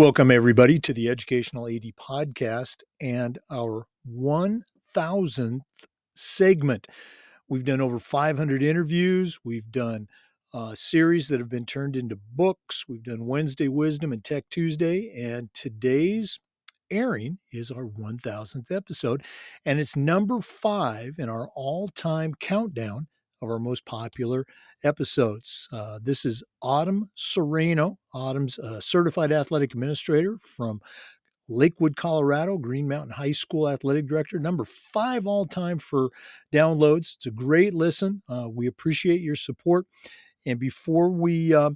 Welcome, everybody, to the Educational AD podcast and our 1000th segment. We've done over 500 interviews. We've done a series that have been turned into books. We've done Wednesday Wisdom and Tech Tuesday. And today's airing is our 1000th episode. And it's number five in our all time countdown of our most popular episodes. Uh, this is Autumn Sereno. Autumn's a certified athletic administrator from Lakewood, Colorado, Green Mountain High School athletic director, number five all time for downloads. It's a great listen. Uh, we appreciate your support. And before we uh,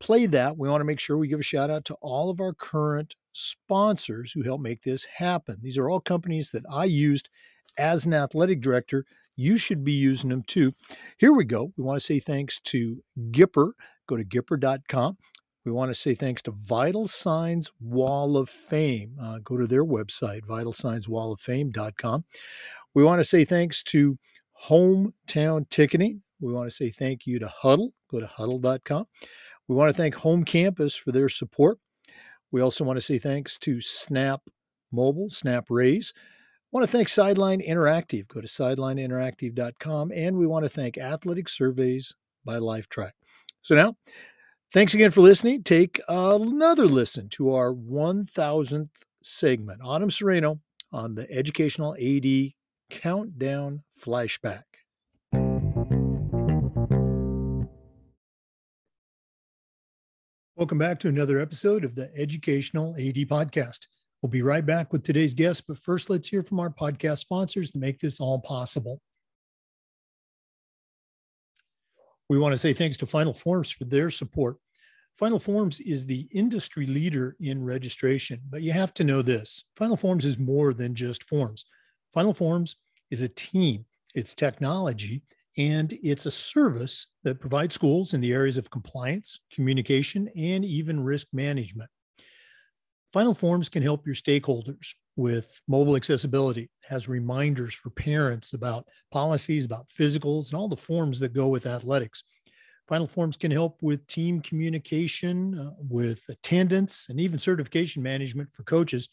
play that, we want to make sure we give a shout out to all of our current sponsors who help make this happen. These are all companies that I used as an athletic director you should be using them too. Here we go. We want to say thanks to Gipper. Go to gipper.com. We want to say thanks to Vital Signs Wall of Fame. Uh, go to their website, vitalsignswalloffame.com. We want to say thanks to Hometown Ticketing. We want to say thank you to Hudl. Go to hudl.com. We want to thank Home Campus for their support. We also want to say thanks to Snap Mobile, Snap Raise want to thank Sideline Interactive. Go to sidelineinteractive.com. And we want to thank Athletic Surveys by Lifetrack. So now, thanks again for listening. Take another listen to our 1000th segment, Autumn Sereno on the Educational AD Countdown Flashback. Welcome back to another episode of the Educational AD Podcast. We'll be right back with today's guest, but first, let's hear from our podcast sponsors to make this all possible. We want to say thanks to Final Forms for their support. Final Forms is the industry leader in registration, but you have to know this Final Forms is more than just forms. Final Forms is a team, it's technology, and it's a service that provides schools in the areas of compliance, communication, and even risk management. Final Forms can help your stakeholders with mobile accessibility, has reminders for parents about policies, about physicals, and all the forms that go with athletics. Final Forms can help with team communication, uh, with attendance, and even certification management for coaches.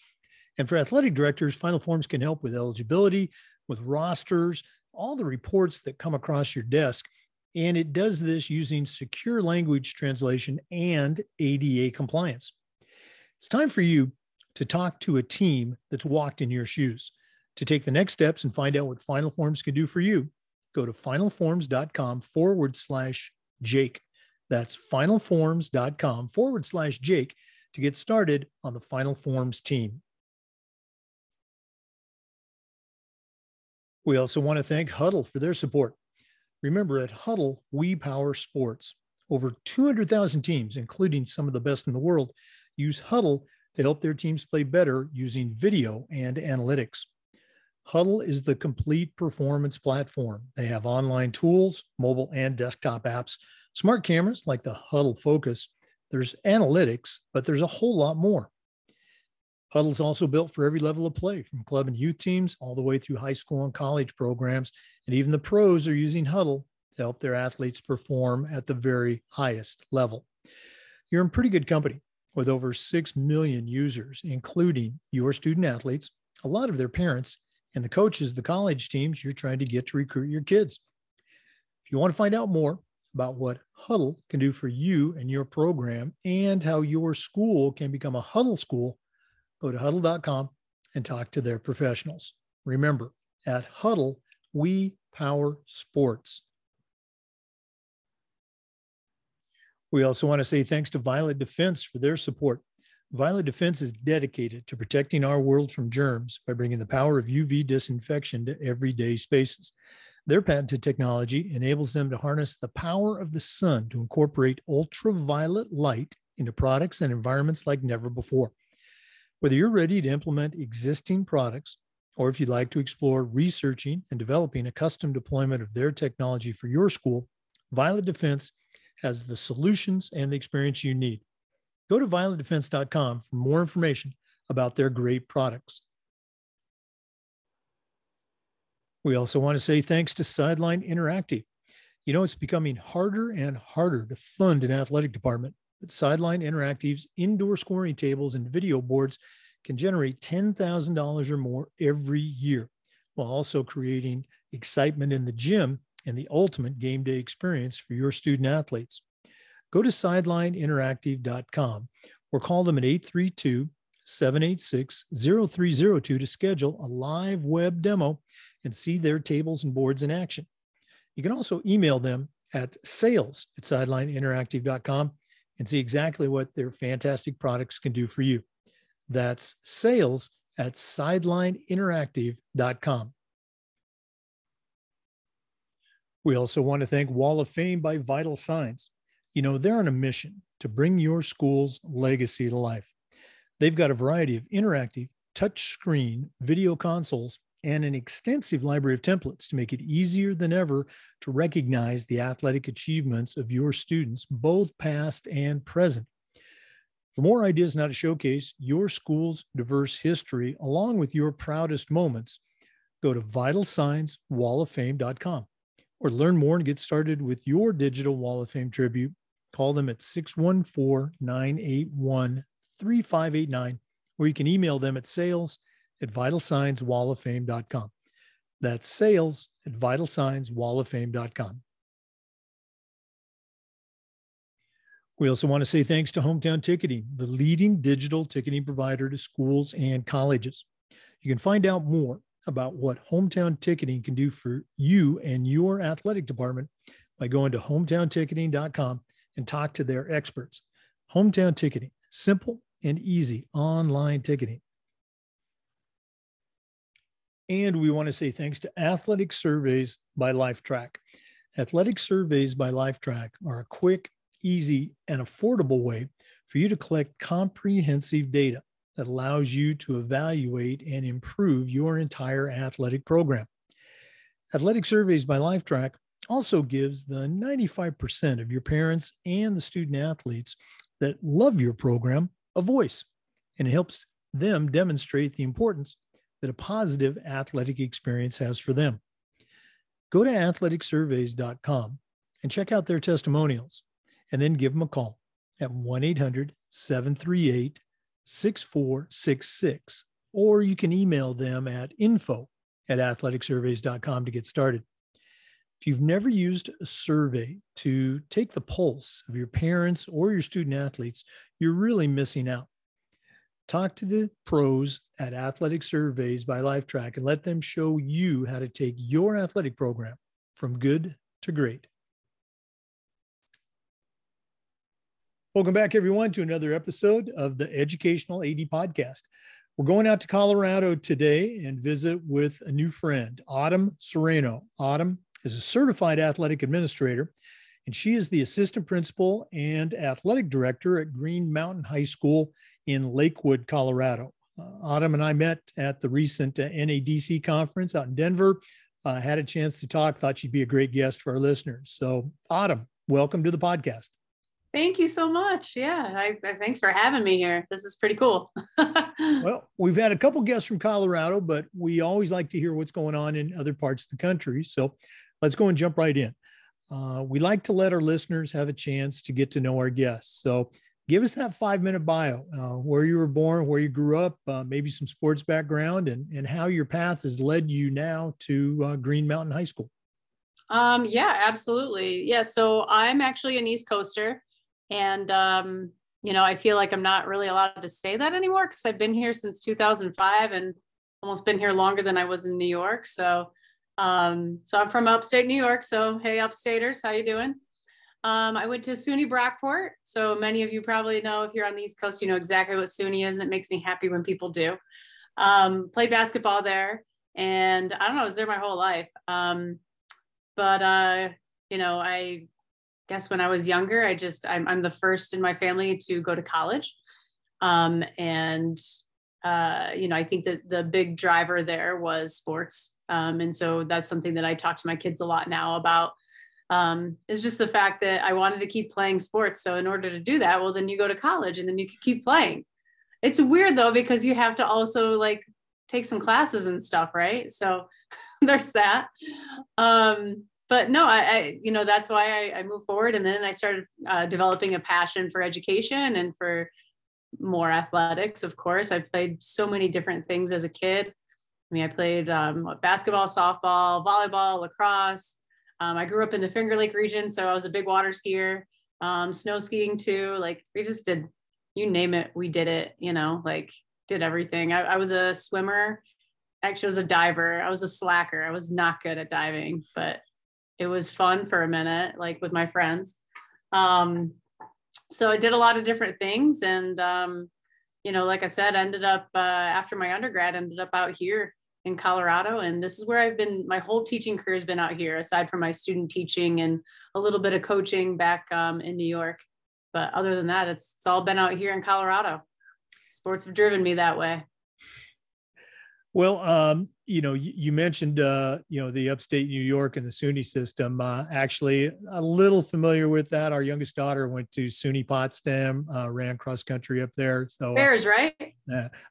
And for athletic directors, Final Forms can help with eligibility, with rosters, all the reports that come across your desk. And it does this using secure language translation and ADA compliance. It's time for you to talk to a team that's walked in your shoes. To take the next steps and find out what Final Forms can do for you, go to finalforms.com forward slash Jake. That's finalforms.com forward slash Jake to get started on the Final Forms team. We also want to thank Hudl for their support. Remember, at Hudl, we power sports. Over 200,000 teams, including some of the best in the world, use Hudl to help their teams play better using video and analytics. Hudl is the complete performance platform. They have online tools, mobile and desktop apps, smart cameras like the Hudl Focus. There's analytics, but there's a whole lot more. Hudl is also built for every level of play, from club and youth teams all the way through high school and college programs. And even the pros are using Huddle to help their athletes perform at the very highest level. You're in pretty good company with over 6 million users, including your student athletes, a lot of their parents, and the coaches, the college teams you're trying to get to recruit your kids. If you want to find out more about what Hudl can do for you and your program and how your school can become a Hudl school, go to hudl.com and talk to their professionals. Remember, at Hudl, we power sports. We also want to say thanks to Violet Defense for their support. Violet Defense is dedicated to protecting our world from germs by bringing the power of UV disinfection to everyday spaces. Their patented technology enables them to harness the power of the sun to incorporate ultraviolet light into products and environments like never before. Whether you're ready to implement existing products or if you'd like to explore researching and developing a custom deployment of their technology for your school, Violet Defense has the solutions and the experience you need. Go to violetdefense.com for more information about their great products. We also want to say thanks to Sideline Interactive. You know, it's becoming harder and harder to fund an athletic department. but Sideline Interactive's indoor scoring tables and video boards can generate $10,000 or more every year, while also creating excitement in the gym and the ultimate game day experience for your student athletes. Go to sidelineinteractive.com or call them at 832 786 0302 to schedule a live web demo and see their tables and boards in action. You can also email them at sales at sidelineinteractive.com and see exactly what their fantastic products can do for you. That's sales at sidelineinteractive.com. We also want to thank Wall of Fame by Vital Signs. You know, they're on a mission to bring your school's legacy to life. They've got a variety of interactive, touchscreen video consoles and an extensive library of templates to make it easier than ever to recognize the athletic achievements of your students, both past and present. For more ideas on how to showcase your school's diverse history along with your proudest moments, go to vitalsignswalloffame.com or learn more and get started with your digital Wall of Fame tribute. Call them at 614 981 3589, or you can email them at sales at vitalsignswalloffame.com. That's sales at vitalsignswalloffame.com. We also want to say thanks to Hometown Ticketing, the leading digital ticketing provider to schools and colleges. You can find out more about what Hometown Ticketing can do for you and your athletic department by going to hometownticketing.com and talk to their experts. Hometown Ticketing, simple and easy online ticketing. And we want to say thanks to Athletic Surveys by Lifetrack. Athletic Surveys by Lifetrack are a quick, easy, and affordable way for you to collect comprehensive data that allows you to evaluate and improve your entire athletic program. Athletic Surveys by Lifetrack also gives the 95% of your parents and the student athletes that love your program a voice, and it helps them demonstrate the importance that a positive athletic experience has for them. Go to athleticsurveys.com and check out their testimonials, and then give them a call at 1 800 738 6466, or you can email them at info at athleticsurveys.com to get started. If you've never used a survey to take the pulse of your parents or your student athletes, you're really missing out. Talk to the pros at Athletic Surveys by Lifetrack and let them show you how to take your athletic program from good to great. Welcome back, everyone, to another episode of the Educational AD Podcast. We're going out to Colorado today and visit with a new friend, Autumn Sereno. Autumn is a certified athletic administrator, and she is the assistant principal and athletic director at Green Mountain High School in Lakewood, Colorado. Uh, Autumn and I met at the recent uh, NADC conference out in Denver. Uh, had a chance to talk, thought she'd be a great guest for our listeners. So, Autumn, welcome to the podcast. Thank you so much. Yeah, I, I, thanks for having me here. This is pretty cool. well, we've had a couple guests from Colorado, but we always like to hear what's going on in other parts of the country. So, let's go and jump right in. Uh, we like to let our listeners have a chance to get to know our guests. So, give us that five minute bio uh, where you were born where you grew up uh, maybe some sports background and, and how your path has led you now to uh, green mountain high school um, yeah absolutely yeah so i'm actually an east coaster and um, you know i feel like i'm not really allowed to say that anymore because i've been here since 2005 and almost been here longer than i was in new york so um, so i'm from upstate new york so hey upstaters how you doing um, I went to SUNY Brockport. So many of you probably know if you're on the East Coast, you know exactly what SUNY is, and it makes me happy when people do. Um, played basketball there, and I don't know, I was there my whole life. Um, but uh, you know, I guess when I was younger, I just I'm, I'm the first in my family to go to college, um, and uh, you know, I think that the big driver there was sports, um, and so that's something that I talk to my kids a lot now about um, is just the fact that I wanted to keep playing sports. So in order to do that, well, then you go to college and then you can keep playing. It's weird though because you have to also like take some classes and stuff, right? So there's that. Um, but no, I, I, you know, that's why I, I moved forward. And then I started uh, developing a passion for education and for more athletics, of course. I played so many different things as a kid. I mean, I played um, basketball, softball, volleyball, lacrosse. Um, I grew up in the Finger Lake region, so I was a big water skier, um, snow skiing too. Like we just did, you name it, we did it. You know, like did everything. I, I was a swimmer. Actually, I was a diver. I was a slacker. I was not good at diving, but it was fun for a minute, like with my friends. Um, so I did a lot of different things, and um, you know, like I said, ended up uh, after my undergrad, ended up out here in Colorado, and this is where I've been. My whole teaching career has been out here, aside from my student teaching and a little bit of coaching back um, in New York. But other than that, it's it's all been out here in Colorado. Sports have driven me that way. Well, um, you know, you, you mentioned, uh, you know, the upstate New York and the SUNY system. Uh, actually, a little familiar with that. Our youngest daughter went to SUNY Potsdam, uh, ran cross country up there. So uh, Bears, right?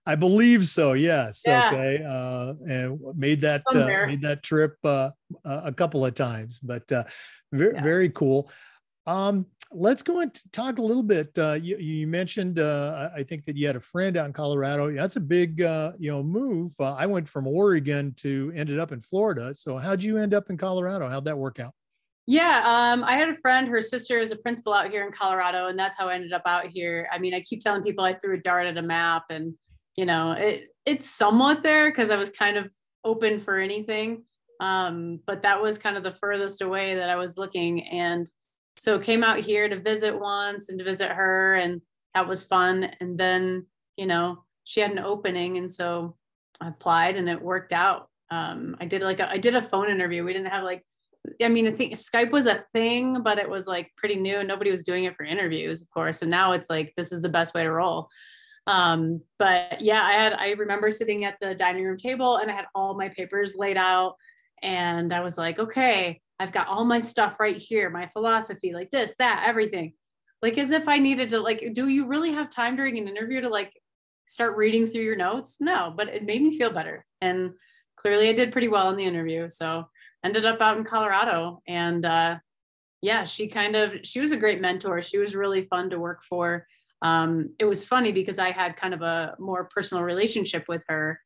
I believe so. Yes. Yeah. Okay. Uh, and made that uh, made that trip a couple of times, but very yeah. very cool. Um, let's go and talk a little bit. Uh, you, you, mentioned, uh, I think that you had a friend out in Colorado. That's a big, uh, you know, move. Uh, I went from Oregon to ended up in Florida. So how'd you end up in Colorado? How'd that work out? Yeah, um, I had a friend. Her sister is a principal out here in Colorado, and that's how I ended up out here. I mean, I keep telling people I threw a dart at a map, and you know, it it's somewhat there because I was kind of open for anything. Um, but that was kind of the furthest away that I was looking, and so came out here to visit once and to visit her and that was fun. And then you know she had an opening and so i applied and it worked out. Um, i did like a, i did a phone interview. We didn't have like i mean i think skype was a thing but it was like pretty new and nobody was doing it for interviews of course. And now it's like this is the best way to roll. Um, but yeah i had i remember sitting at the dining room table and i had all my papers laid out and i was like okay I've got all my stuff right here, my philosophy, like this, that, everything. Like as if I needed to like, do you really have time during an interview to like start reading through your notes? No, but it made me feel better. And clearly I did pretty well in the interview. So ended up out in Colorado. And uh yeah, she kind of she was a great mentor. She was really fun to work for. Um, it was funny because I had kind of a more personal relationship with her.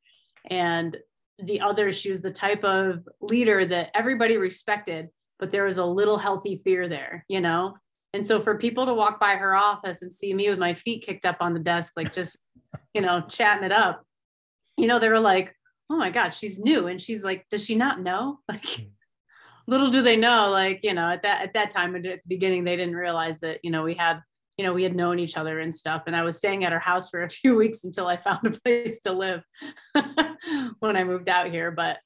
And the other, she was the type of leader that everybody respected, but there was a little healthy fear there, you know? And so for people to walk by her office and see me with my feet kicked up on the desk, like just, you know, chatting it up, you know, they were like, oh my God, she's new. And she's like, does she not know? Like, little do they know, like, you know, at that, at that time, at the beginning, they didn't realize that, you know, we had you know, we had known each other and stuff. And I was staying at her house for a few weeks until I found a place to live when I moved out here. But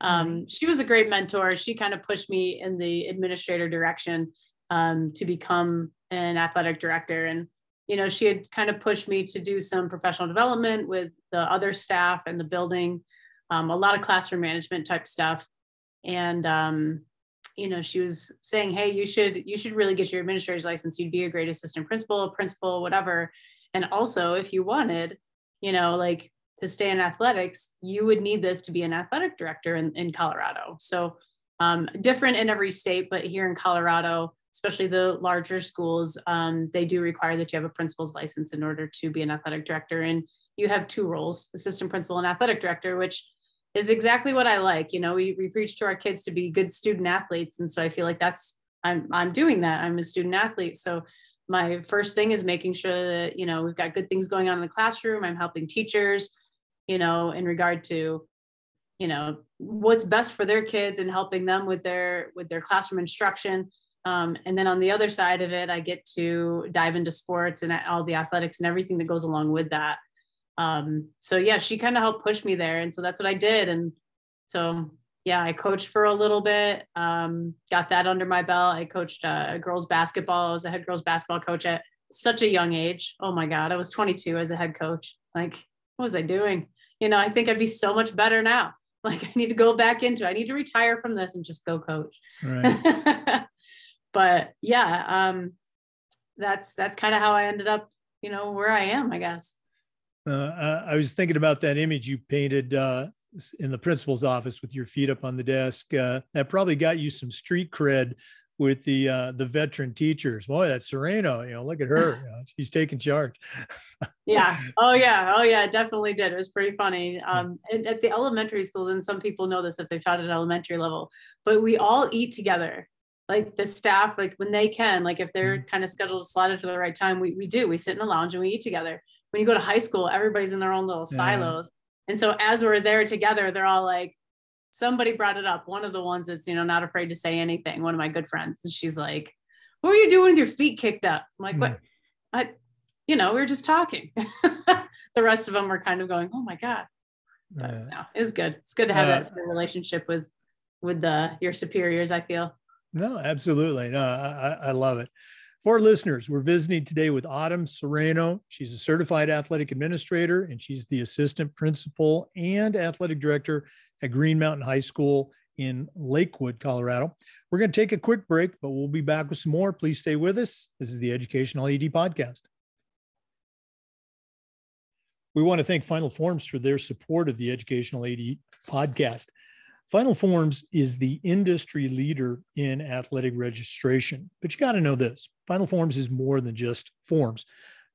um, she was a great mentor. She kind of pushed me in the administrator direction um, to become an athletic director. And, you know, she had kind of pushed me to do some professional development with the other staff and the building, um, a lot of classroom management type stuff. And um, you know she was saying hey you should you should really get your administrator's license. You'd be a great assistant principal principal whatever. And also if you wanted you know like to stay in athletics you would need this to be an athletic director in, in colorado. So um, different in every state but here in colorado especially the larger schools um, they do require that you have a principal's license in order to be an athletic director. And you have two roles assistant principal and athletic director which is exactly what I like. You know, we, we preach to our kids to be good student athletes. And so I feel like that's, I'm, I'm doing that. I'm a student athlete. So my first thing is making sure that, you know, we've got good things going on in the classroom. I'm helping teachers, you know, in regard to, you know, what's best for their kids and helping them with their, with their classroom instruction. Um, and then on the other side of it, I get to dive into sports and all the athletics and everything that goes along with that um, so yeah, she kind of helped push me there. And so that's what I did. And so yeah, I coached for a little bit, um, got that under my belt. I coached uh, girls basketball. I was a head girls basketball coach at such a young age. Oh my God, I was 22 as a head coach. Like, what was I doing? You know, I think I'd be so much better now. Like, I need to go back into it. I need to retire from this and just go coach. Right. but yeah, um, that's that's kind of how I ended up, you know, where I am, I guess uh, I was thinking about that image you painted, uh, in the principal's office with your feet up on the desk. Uh, that probably got you some street cred with the uh, the veteran teachers. Boy, that's Sereno. You know, look at her. You know, she's taking charge. yeah. Oh yeah. Oh yeah. Definitely did. It was pretty funny. Um, at the elementary schools, and some people know this if they've taught at elementary level, but we all eat together. Like the staff, like when they can, like if they're mm-hmm. kind of scheduled to slot into the right time, we, we do. We sit in a lounge and we eat together. When you go to high school, everybody's in their own little yeah. silos. And so as we're there together, they're all like, somebody brought it up. One of the ones that's, you know, not afraid to say anything, one of my good friends. And she's like, What are you doing with your feet kicked up? I'm like, What? Hmm. I, you know, we were just talking. the rest of them were kind of going, Oh my God. But, uh, no, it was good. It's good to have uh, that relationship with with the your superiors, I feel. No, absolutely. No, I, I love it. For listeners, we're visiting today with Autumn Sereno. She's a certified athletic administrator and she's the assistant principal and athletic director at Green Mountain High School in Lakewood, Colorado. We're going to take a quick break, but we'll be back with some more. Please stay with us. This is the Educational AD Podcast. We want to thank Final Forms for their support of the Educational AD Podcast. Final Forms is the industry leader in athletic registration, but you got to know this Final Forms is more than just forms.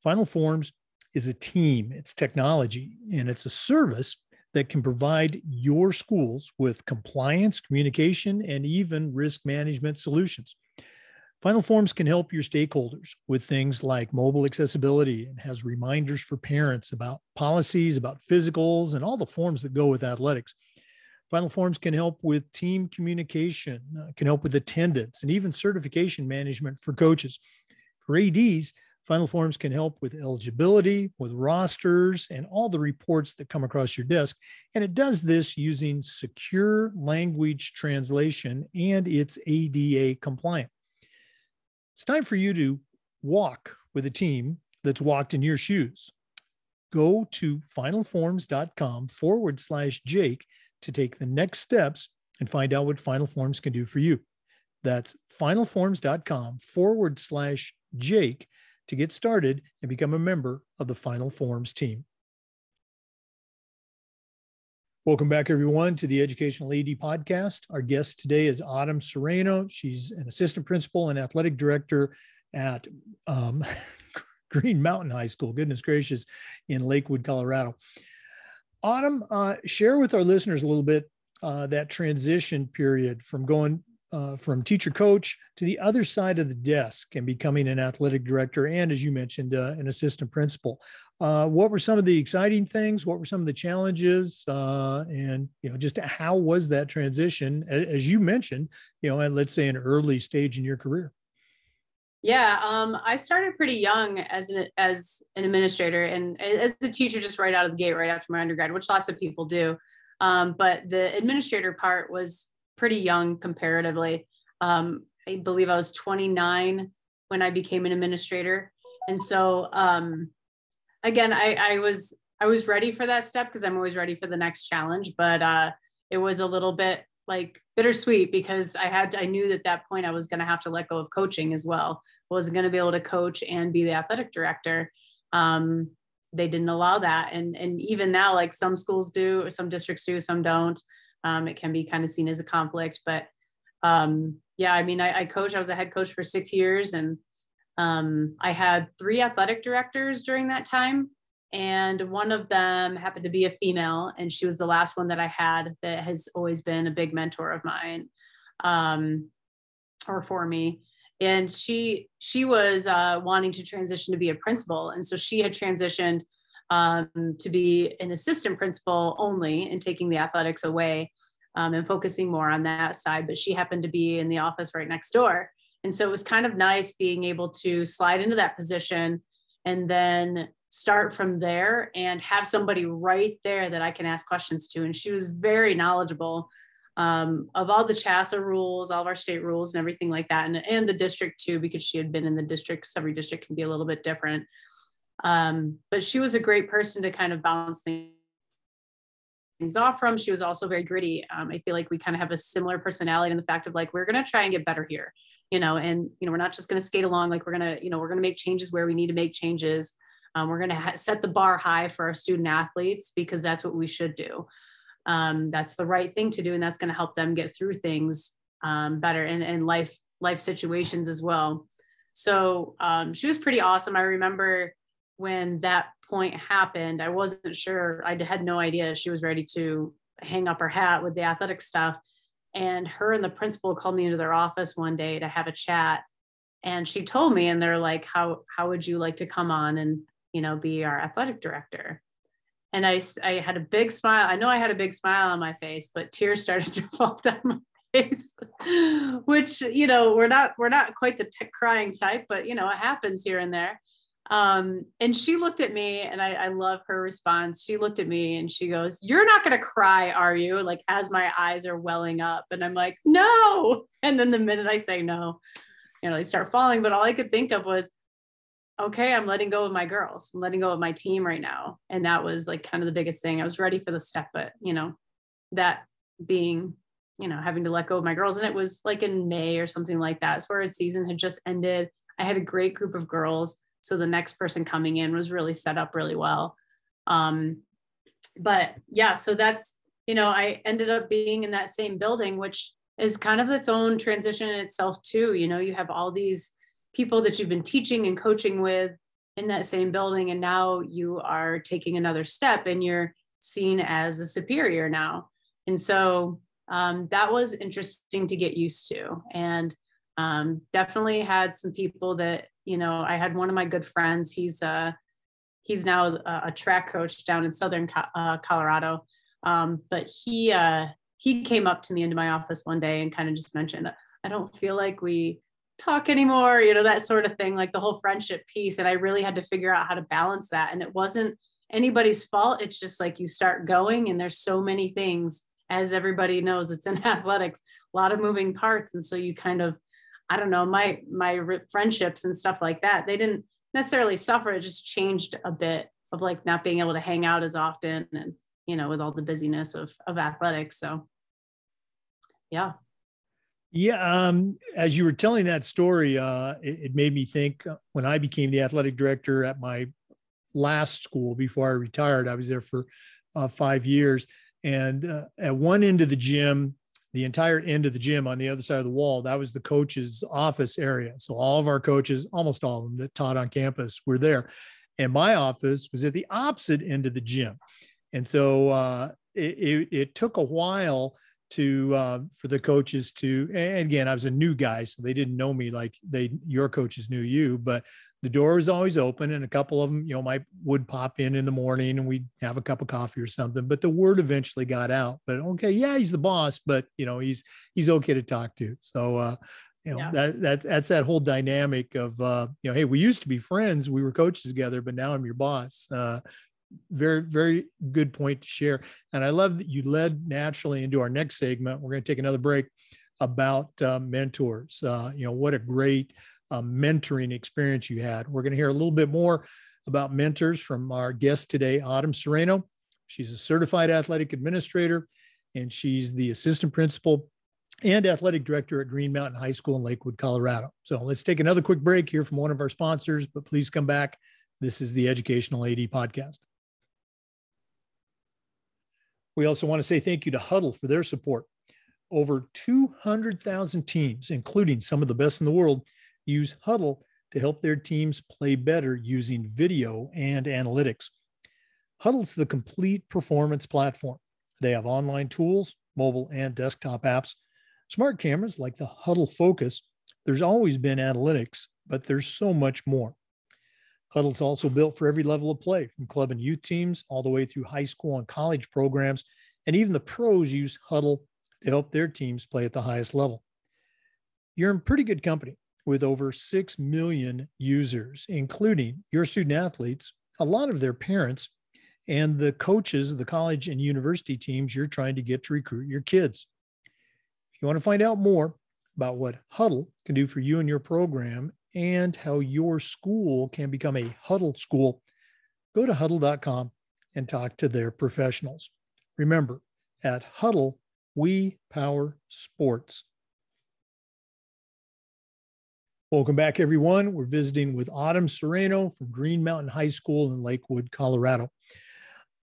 Final Forms is a team, it's technology, and it's a service that can provide your schools with compliance, communication, and even risk management solutions. Final Forms can help your stakeholders with things like mobile accessibility and has reminders for parents about policies, about physicals, and all the forms that go with athletics. Final Forms can help with team communication, uh, can help with attendance, and even certification management for coaches. For ADs, Final Forms can help with eligibility, with rosters, and all the reports that come across your desk. And it does this using secure language translation and it's ADA compliant. It's time for you to walk with a team that's walked in your shoes. Go to finalforms.com forward slash Jake to take the next steps and find out what Final Forms can do for you. That's finalforms.com forward slash Jake to get started and become a member of the Final Forms team. Welcome back, everyone, to the Educational AD podcast. Our guest today is Autumn Sereno. She's an assistant principal and athletic director at um, Green Mountain High School. Goodness gracious, in Lakewood, Colorado. Autumn, uh, share with our listeners a little bit uh, that transition period from going uh, from teacher coach to the other side of the desk and becoming an athletic director and as you mentioned uh, an assistant principal. Uh, what were some of the exciting things? What were some of the challenges? Uh, and you know just how was that transition as, as you mentioned you know at let's say an early stage in your career yeah, um, I started pretty young as an as an administrator and as a teacher, just right out of the gate, right after my undergrad, which lots of people do. Um, but the administrator part was pretty young comparatively. Um, I believe I was 29 when I became an administrator. And so um, again, I, I was I was ready for that step because I'm always ready for the next challenge. But uh, it was a little bit like bittersweet because I had to, I knew that that point I was going to have to let go of coaching as well. I wasn't going to be able to coach and be the athletic director. Um, they didn't allow that, and and even now, like some schools do, some districts do, some don't um, it can be kind of seen as a conflict. But um, yeah, I mean, I, I coached, I was a head coach for six years and um, I had three athletic directors during that time. And one of them happened to be a female, and she was the last one that I had that has always been a big mentor of mine um, or for me and she she was uh, wanting to transition to be a principal and so she had transitioned um, to be an assistant principal only and taking the athletics away um, and focusing more on that side. But she happened to be in the office right next door. And so it was kind of nice being able to slide into that position and then start from there and have somebody right there that I can ask questions to. And she was very knowledgeable um, of all the CHSAA rules, all of our state rules, and everything like that, and, and the district too, because she had been in the districts. Every district can be a little bit different. Um, but she was a great person to kind of bounce things off from. She was also very gritty. Um, I feel like we kind of have a similar personality in the fact of like, we're going to try and get better here, you know, and, you know, we're not just going to skate along. Like we're going to, you know, we're going to make changes where we need to make changes. Um, we're going to ha- set the bar high for our student athletes because that's what we should do. um, that's the right thing to do and that's going to help them get through things um, better and, and life life situations as well. So um, she was pretty awesome. I remember when that point happened i wasn't sure. I had no idea she was ready to hang up her hat with the athletic stuff and her and the principal called me into their office one day to have a chat and she told me and they're like how how would you like to come on? And you know be our athletic director and I, I had a big smile. I know I had a big smile on my face, but tears started to fall down my face, which, you know, we're not, we're not quite the crying type, but you know, it happens here and there. Um, and she looked at me and I, I love her response. She looked at me and she goes, you're not going to cry, are you? Like as my eyes are welling up and I'm like, no. And then the minute I say no, you know, they start falling. But all I could think of was, okay, I'm letting go of my girls. I'm letting go of my team right now. And that was like kind of the biggest thing. I was ready for the step, but you know, that being, you know, having to let go of my girls. And it was like in May or something like that. So our season had just ended. I had a great group of girls. So the next person coming in was really set up really well. Um, but yeah, so that's, you know, I ended up being in that same building, which is kind of its own transition in itself too. You know, you have all these people that you've been teaching and coaching with in that same building and now you are taking another step and you're seen as a superior now. And so um, that was interesting to get used to. And um, definitely had some people that you know i had one of my good friends he's uh he's now a, a track coach down in southern uh, colorado. Um, but he uh he came up to me into my office one day and kind of just mentioned i don't feel like we talk anymore, you know, that sort of thing, like the whole friendship piece. And I really had to figure out how to balance that. And it wasn't anybody's fault. It's just like you start going, and there's so many things, as everybody knows, it's in athletics, a lot of moving parts. And so you kind of, I don't know, my my friendships and stuff like that, they didn't necessarily suffer. It just changed a bit of like not being able to hang out as often and you know with all the busyness of of athletics so yeah yeah, um, as you were telling that story, uh, it, it, made me think uh, when I became the athletic director at my last school before I retired. I was there for uh, five years, and uh, at one end of the gym, the entire end of the gym on the other side of the wall, that was the coach's office area. So all of our coaches, almost all of them that taught on campus, were there, and my office was at the opposite end of the gym, and so uh, it, it, it took a while to uh, for the coaches to and again i was a new guy so they didn't know me like they your coaches knew you but the door was always open and a couple of them you know might would pop in in the morning and we'd have a cup of coffee or something but the word eventually got out but okay yeah he's the boss but you know he's he's okay to talk to so uh you know yeah. that that that's that whole dynamic of uh you know hey we used to be friends we were coaches together but now i'm your boss uh very very good point to share. And i love that you led naturally into our next segment. We're going to take another break about uh, mentors. Uh, you know what a great uh, mentoring experience you had. We're going to hear a little bit more about mentors from our guest today autumn sereno she's a certified athletic administrator and she's the assistant principal and athletic director at green mountain high school in lakewood colorado. So let's take another quick break here from one of our sponsors but please come back. This is the educational ad podcast we also want to say thank you to Hudl for their support. Over 200,000 teams, including some of the best in the world, use Hudl to help their teams play better using video and analytics. Hudl's the complete performance platform. They have online tools, mobile and desktop apps, smart cameras like the Hudl Focus. There's always been analytics, but there's so much more. Hudl's also built for every level of play, from club and youth teams all the way through high school and college programs. And even the pros use Hudl to help their teams play at the highest level. You're in pretty good company with over 6 million users, including your student athletes, a lot of their parents, and the coaches of the college and university teams you're trying to get to recruit your kids. If you want to find out more about what Hudl can do for you and your program and how your school can become a Hudl school, go to hudl.com and talk to their professionals. Remember, at Hudl, we power sports. Welcome back, everyone. We're visiting with Autumn Sereno from Green Mountain High School in Lakewood, Colorado.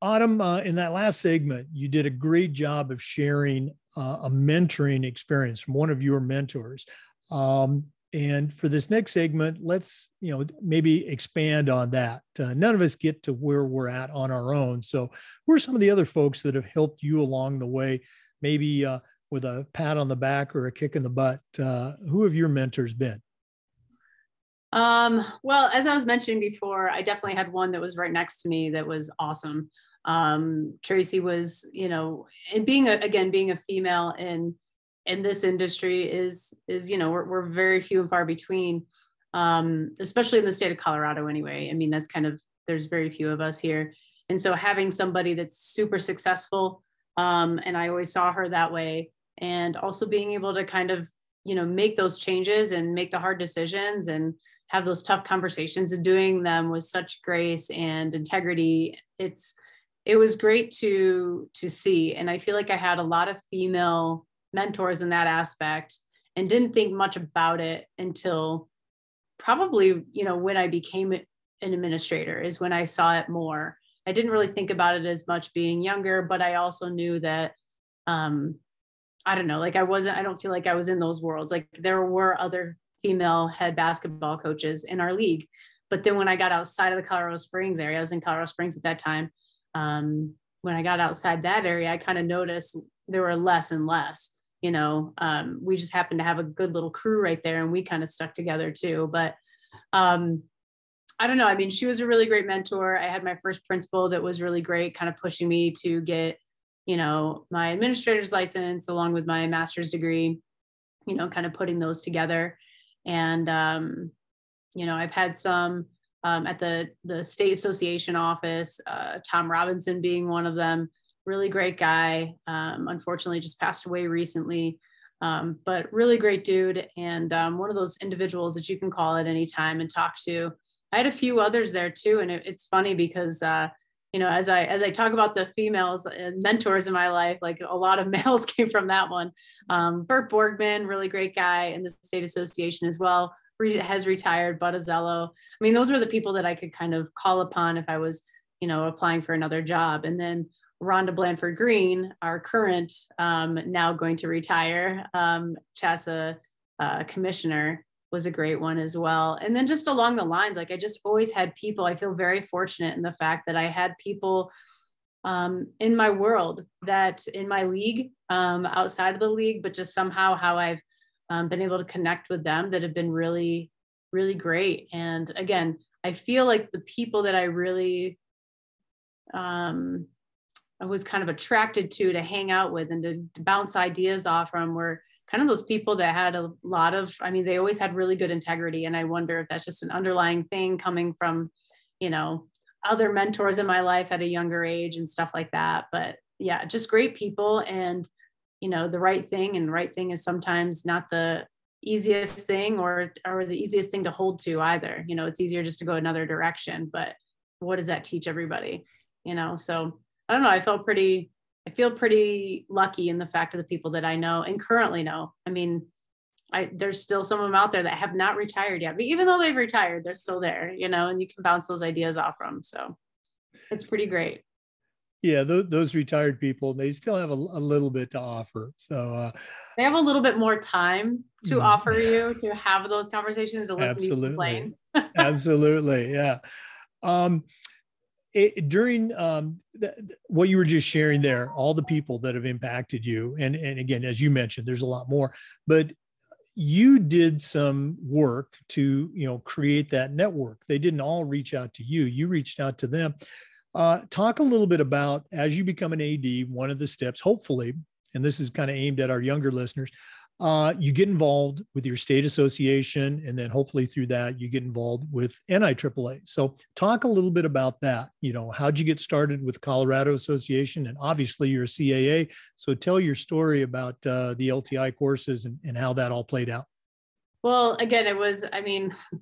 Autumn, uh, in that last segment, you did a great job of sharing uh, a mentoring experience from one of your mentors. Um, and for this next segment, let's you know maybe expand on that. Uh, none of us get to where we're at on our own. So, who are some of the other folks that have helped you along the way? Maybe uh, with a pat on the back or a kick in the butt. Uh, who have your mentors been? Um, well, as I was mentioning before, I definitely had one that was right next to me that was awesome. Um, Tracy was, you know, and being a, again being a female in in this industry is is you know we're, we're very few and far between, um, especially in the state of Colorado. Anyway, I mean that's kind of there's very few of us here, and so having somebody that's super successful, um, and I always saw her that way, and also being able to kind of you know make those changes and make the hard decisions and have those tough conversations and doing them with such grace and integrity it's it was great to to see and i feel like i had a lot of female mentors in that aspect and didn't think much about it until probably you know when i became an administrator is when i saw it more i didn't really think about it as much being younger but i also knew that um i don't know like i wasn't i don't feel like i was in those worlds like there were other female head basketball coaches in our league. But then when I got outside of the Colorado Springs area, I was in Colorado Springs at that time. Um, when I got outside that area, I kind of noticed there were less and less. You know, um, we just happened to have a good little crew right there, and we kind of stuck together too. But um, I don't know. I mean, she was a really great mentor. I had my first principal that was really great, kind of pushing me to get, you know, my administrator's license along with my master's degree. You know, kind of putting those together and um, you know i've had some um, at the the state association office uh, tom robinson being one of them really great guy um, unfortunately just passed away recently. Um, but really great dude and um, one of those individuals that you can call at any time and talk to. I had a few others there too and it, it's funny because uh, you know as i as i talk about the females and mentors in my life like a lot of males came from that one. Um, bert borgmann really great guy in the state association as well has retired bud Azello. i mean those were the people that i could kind of call upon if i was you know applying for another job. And then rhonda blanford green our current um, now going to retire um, CHSAA uh, commissioner was a great one as well. And then just along the lines, like I just always had people, I feel very fortunate in the fact that I had people um, in my world that in my league, um, outside of the league, but just somehow how I've um, been able to connect with them that have been really, really great. And again, I feel like the people that I really um, Was kind of attracted to to hang out with and to, to bounce ideas off from were kind of those people that had a lot of i mean they always had really good integrity. And i wonder if that's just an underlying thing coming from you know other mentors in my life at a younger age and stuff like that. But yeah just great people and you know the right thing. And the right thing is sometimes not the easiest thing or or the easiest thing to hold to either. You know it's easier just to go another direction but what does that teach everybody? You know so i don't know i felt pretty I feel pretty lucky in the fact of the people that I know and currently know. I mean, I there's still some of them out there that have not retired yet, but even though they've retired, they're still there, you know, and you can bounce those ideas off them. So it's pretty great. Yeah, those, those retired people, they still have a, a, little bit to offer. So uh, they have a little bit more time to mm-hmm. offer you to have those conversations to listen Absolutely. to you complain. Absolutely, yeah. Um, it, during um, the, what you were just sharing there, all the people that have impacted you, and and again, as you mentioned, there's a lot more, but you did some work to you know create that network. They didn't all reach out to you; you reached out to them. Uh, talk a little bit about as you become an AD, one of the steps, hopefully, and this is kind of aimed at our younger listeners, uh, you get involved with your state association, and then hopefully through that you get involved with NIAAA. So, talk a little bit about that. You know, how'd you get started with Colorado Association, and obviously you're a CAA. So, tell your story about uh, the LTI courses and, and how that all played out. Well, again, it was. I mean.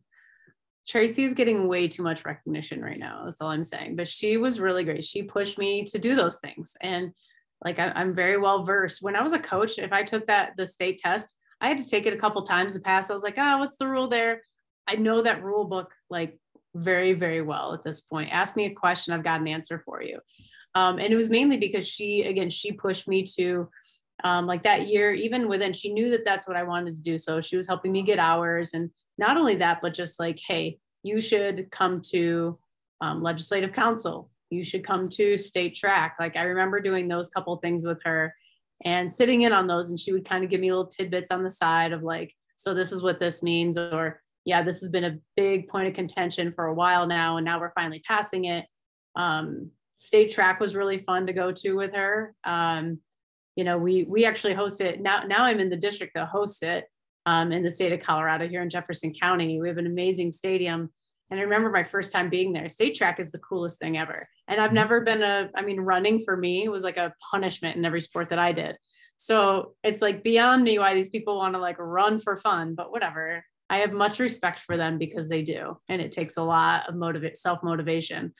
Tracy is getting way too much recognition right now. That's all I'm saying. But she was really great. She pushed me to do those things. And like I, am very well versed. When I was a coach, if I took that the state test, I had to take it a couple times to pass. I was like, oh, what's the rule there? I know that rule book like very, very well at this point. Ask me a question, I've got an answer for you. Um, and it was mainly because she, again, she pushed me to um, like that year, even within, she knew that that's what I wanted to do. So she was helping me get hours. And not only that, but just like, hey, you should come to um, legislative council. You should come to state track. Like I remember doing those couple things with her and sitting in on those. And she would kind of give me little tidbits on the side of like, so this is what this means, or yeah, this has been a big point of contention for a while now, and now we're finally passing it. Um, state track was really fun to go to with her. Um, you know, we we actually host it now. Now I'm in the district that hosts it um, in the state of Colorado here in Jefferson County. We have an amazing stadium. And I remember my first time being there. State track is the coolest thing ever. And I've mm-hmm. never been a, I mean, running for me was like a punishment in every sport that I did. So it's like beyond me why these people want to like run for fun, but whatever. I have much respect for them because they do. And it takes a lot of motivate self motivation.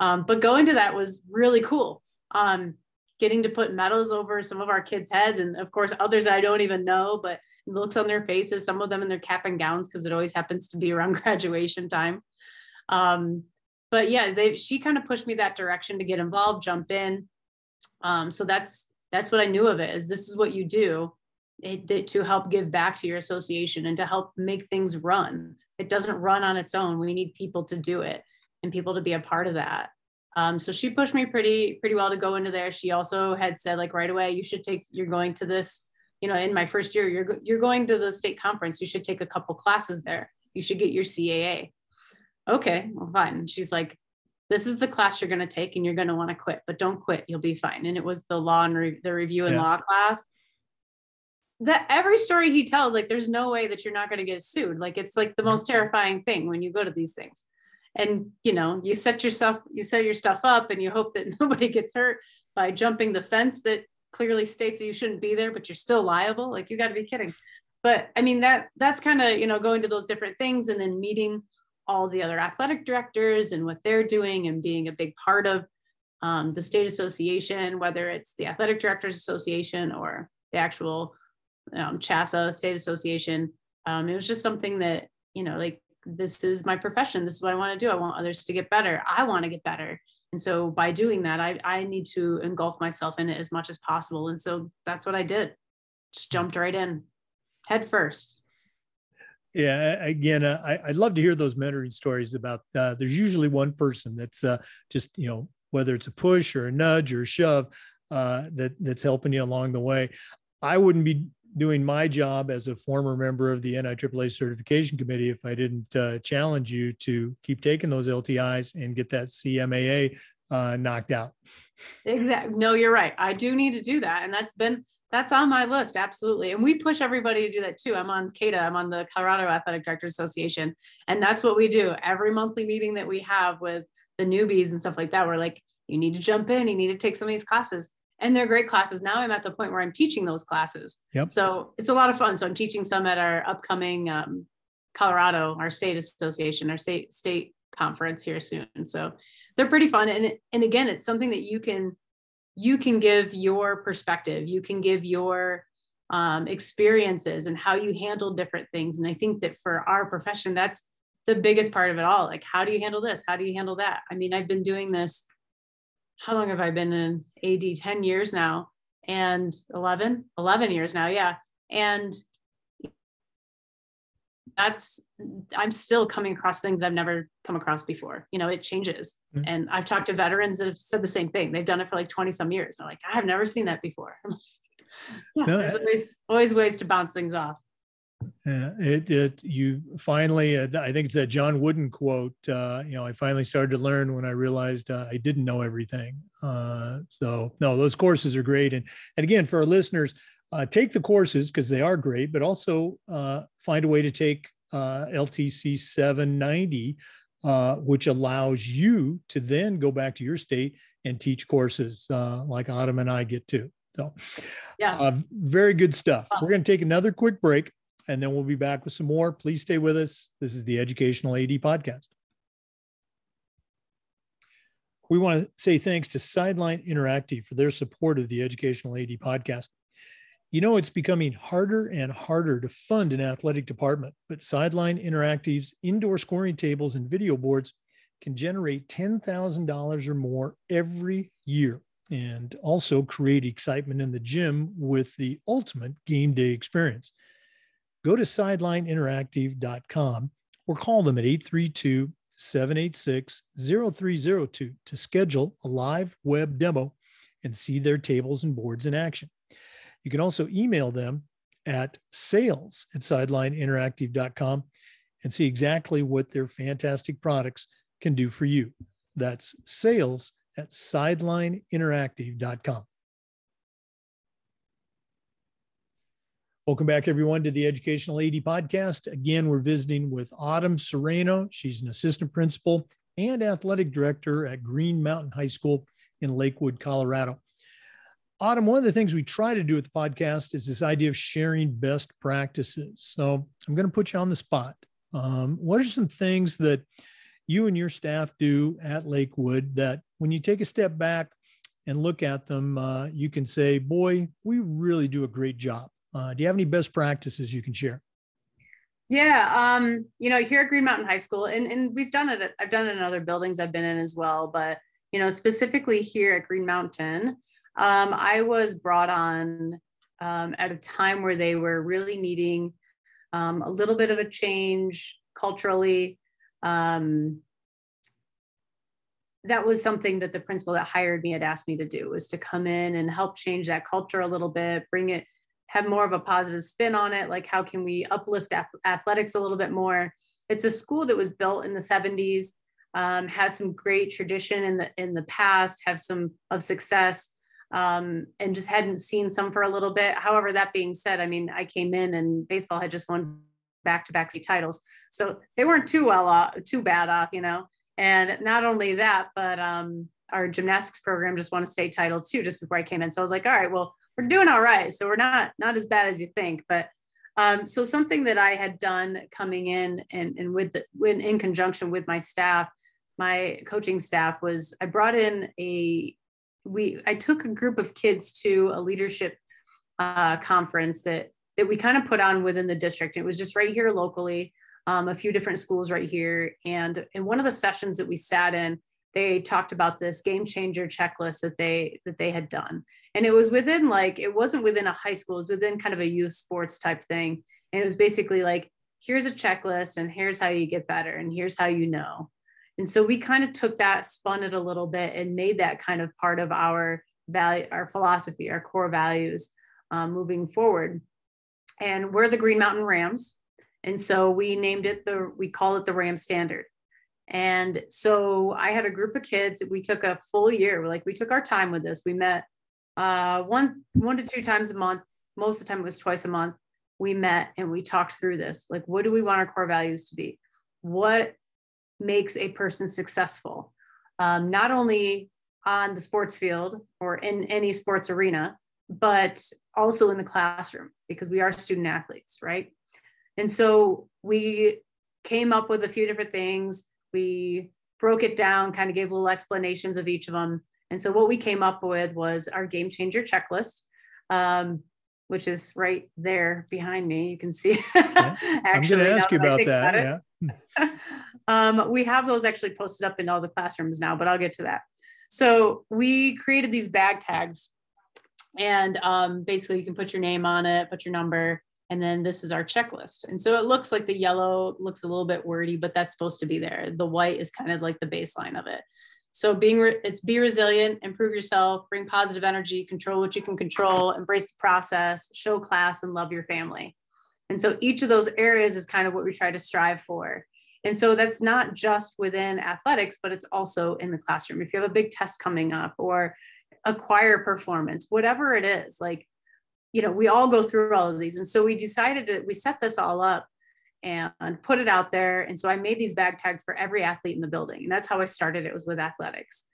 Um, but going to that was really cool. Um, getting to put medals over some of our kids' heads, and of course, others I don't even know, but looks on their faces, some of them in their cap and gowns, because it always happens to be around graduation time. Um, but yeah, they she kind of pushed me that direction to get involved, jump in. Um, so that's that's what I knew of it is this is what you do it, it, to help give back to your association and to help make things run. It doesn't run on its own. We need people to do it and people to be a part of that. Um, so she pushed me pretty pretty well to go into there. She also had said like right away, you should take. You're going to this. You know, in my first year, you're you're going to the state conference. You should take a couple classes there. You should get your CAA. Okay, well, fine. she's like, this is the class you're going to take, and you're going to want to quit, but don't quit. You'll be fine. And it was the law and re- the review and yeah. law class. That every story he tells, like, there's no way that you're not going to get sued. Like, it's like the most terrifying thing when you go to these things and you know you set yourself you set your stuff up and you hope that nobody gets hurt by jumping the fence that clearly states that you shouldn't be there but you're still liable. Like you got to be kidding. But i mean that that's kind of you know going to those different things and then meeting all the other athletic directors and what they're doing and being a big part of um, the state association whether it's the athletic directors association or the actual um, CHSAA state association. Um, it was just something that you know like this is my profession. This is what I want to do. I want others to get better. I want to get better. And so by doing that, I, I need to engulf myself in it as much as possible. And so that's what I did. Just jumped right in head first. Yeah, again, uh, I, I'd love to hear those mentoring stories about. Uh, there's usually one person that's uh, just you know whether it's a push or a nudge or a shove uh, that that's helping you along the way. I wouldn't be doing my job as a former member of the NIAAA certification committee if I didn't uh, challenge you to keep taking those LTCs and get that CMAA uh, knocked out. Exactly. No, you're right. I do need to do that. And that's been, that's on my list. Absolutely. And we push everybody to do that too. I'm on CADA. I'm on the Colorado Athletic Directors Association. And that's what we do every monthly meeting that we have with the newbies and stuff like that. We're like, you need to jump in. You need to take some of these classes and they're great classes. Now I'm at the point where I'm teaching those classes. Yep. So it's a lot of fun. So I'm teaching some at our upcoming um, Colorado, our state association, our state state conference here soon. So they're pretty fun. And and again, it's something that you can you can give your perspective. You can give your um, experiences and how you handle different things. And I think that for our profession, that's the biggest part of it all. Like, how do you handle this? How do you handle that? I mean, I've been doing this how long have I been in AD? 10 years now and 11, 11 years now. Yeah. And that's, I'm still coming across things I've never come across before. You know, it changes. Mm-hmm. And I've talked to veterans that have said the same thing. They've done it for like 20 some years. They're like, I've never seen that before. yeah, no, there's always, always ways to bounce things off. Yeah, it, it you finally, uh, I think it's a John Wooden quote. Uh, you know, I finally started to learn when I realized uh, I didn't know everything. Uh, so no, those courses are great. And and again, for our listeners, uh, take the courses because they are great, but also uh, find a way to take LTC 790, which allows you to then go back to your state and teach courses like Autumn and I get to. So, yeah, very good stuff. We're going to take another quick break and then we'll be back with some more. Please stay with us. This is the Educational AD Podcast. We want to say thanks to Sideline Interactive for their support of the Educational AD Podcast. You know, it's becoming harder and harder to fund an athletic department, but Sideline Interactive's indoor scoring tables and video boards can generate $10,000 or more every year and also create excitement in the gym with the ultimate game day experience. Go to sidelineinteractive.com or call them at 832 786 0302 to schedule a live web demo and see their tables and boards in action. You can also email them at sales at sidelineinteractive.com and see exactly what their fantastic products can do for you. That's sales at sidelineinteractive.com. Welcome back, everyone, to the Educational AD Podcast. Again, we're visiting with Autumn Sereno. She's an assistant principal and athletic director at Green Mountain High School in Lakewood, Colorado. Autumn, one of the things we try to do with the podcast is this idea of sharing best practices. So I'm going to put you on the spot. Um, what are some things that you and your staff do at Lakewood that when you take a step back and look at them, uh, you can say, boy, we really do a great job. Uh, do you have any best practices you can share? Yeah, um, you know, here at Green Mountain High School, and, and we've done it, I've done it in other buildings I've been in as well, but, you know, specifically here at Green Mountain, um, I was brought on um, at a time where they were really needing um, a little bit of a change culturally, um, that was something that the principal that hired me had asked me to do was to come in and help change that culture a little bit bring it have more of a positive spin on it like how can we uplift athletics a little bit more? It's a school that was built in the 70s um, has some great tradition in the in the past have some of success um, and just hadn't seen some for a little bit. However that being said i mean i came in and baseball had just won back-to-back state titles. So they weren't too well off too bad off you know? And not only that, but um, our gymnastics program just won a state title too, just before I came in. So I was like, all right, well, we're doing all right. So we're not not as bad as you think. But um, so something that I had done coming in and, and with the, when in conjunction with my staff, my coaching staff was I brought in a we I took a group of kids to a leadership uh, conference that that we kind of put on within the district. It was just right here locally um, a few different schools right here. And in one of the sessions that we sat in, they talked about this game changer checklist that they that they had done. And it was within like it wasn't within a high school it was within kind of a youth sports type thing. And it was basically like here's a checklist and here's how you get better and here's how you know. And so we kind of took that spun it a little bit and made that kind of part of our value our philosophy our core values um, moving forward. And we're the green mountain rams. And so we named it the, we call it the Ram Standard. And so I had a group of kids. We took a full year. Like we took our time with this. We met uh, one one to two times a month. Most of the time it was twice a month. We met and we talked through this. Like, what do we want our core values to be? What makes a person successful? Um, not only on the sports field or in any sports arena, but also in the classroom because we are student athletes, right? And so we came up with a few different things. We broke it down, kind of gave little explanations of each of them. And so what we came up with was our game changer checklist, um, which is right there behind me. You can see. Yeah. actually, I'm going to ask you about that. About yeah. um, we have those actually posted up in all the classrooms now, but I'll get to that. So we created these bag tags, and um, basically you can put your name on it, put your number, and then this is our checklist. And so it looks like the yellow looks a little bit wordy, but that's supposed to be there. The white is kind of like the baseline of it. So being re- it's be resilient, improve yourself, bring positive energy, control what you can control, embrace the process, show class, and love your family. And so each of those areas is kind of what we try to strive for. And so that's not just within athletics, but it's also in the classroom. If you have a big test coming up or a choir performance, whatever it is, like you know, we all go through all of these. And so we decided to, we set this all up and put it out there. And so I made these bag tags for every athlete in the building. And that's how I started. It was with athletics.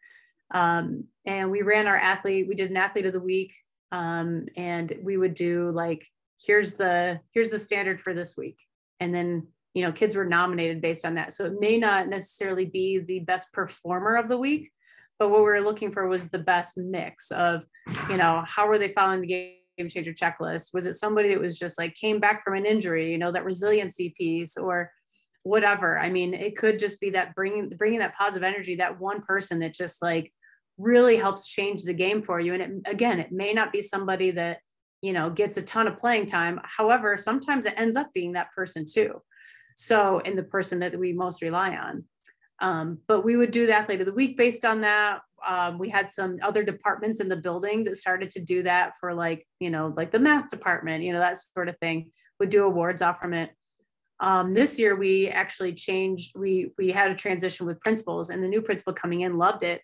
Um, and we ran our athlete, we did an athlete of the week. Um, and we would do like, here's the, here's the standard for this week. And then, you know, kids were nominated based on that. So it may not necessarily be the best performer of the week, but what we were looking for was the best mix of, you know, how were they following the game? Game changer checklist? Was it somebody that was just like came back from an injury, you know, that resiliency piece, or whatever. I mean, it could just be that bringing bringing that positive energy, that one person that just like really helps change the game for you. And it, again, it may not be somebody that you know gets a ton of playing time. However, sometimes it ends up being that person too. So, in the person that we most rely on. Um, but we would do the athlete of the week based on that. Um, we had some other departments in the building that started to do that for like, you know, like the math department, you know, that sort of thing would do awards off from it. Um, this year we actually changed, we, we had a transition with principals and the new principal coming in loved it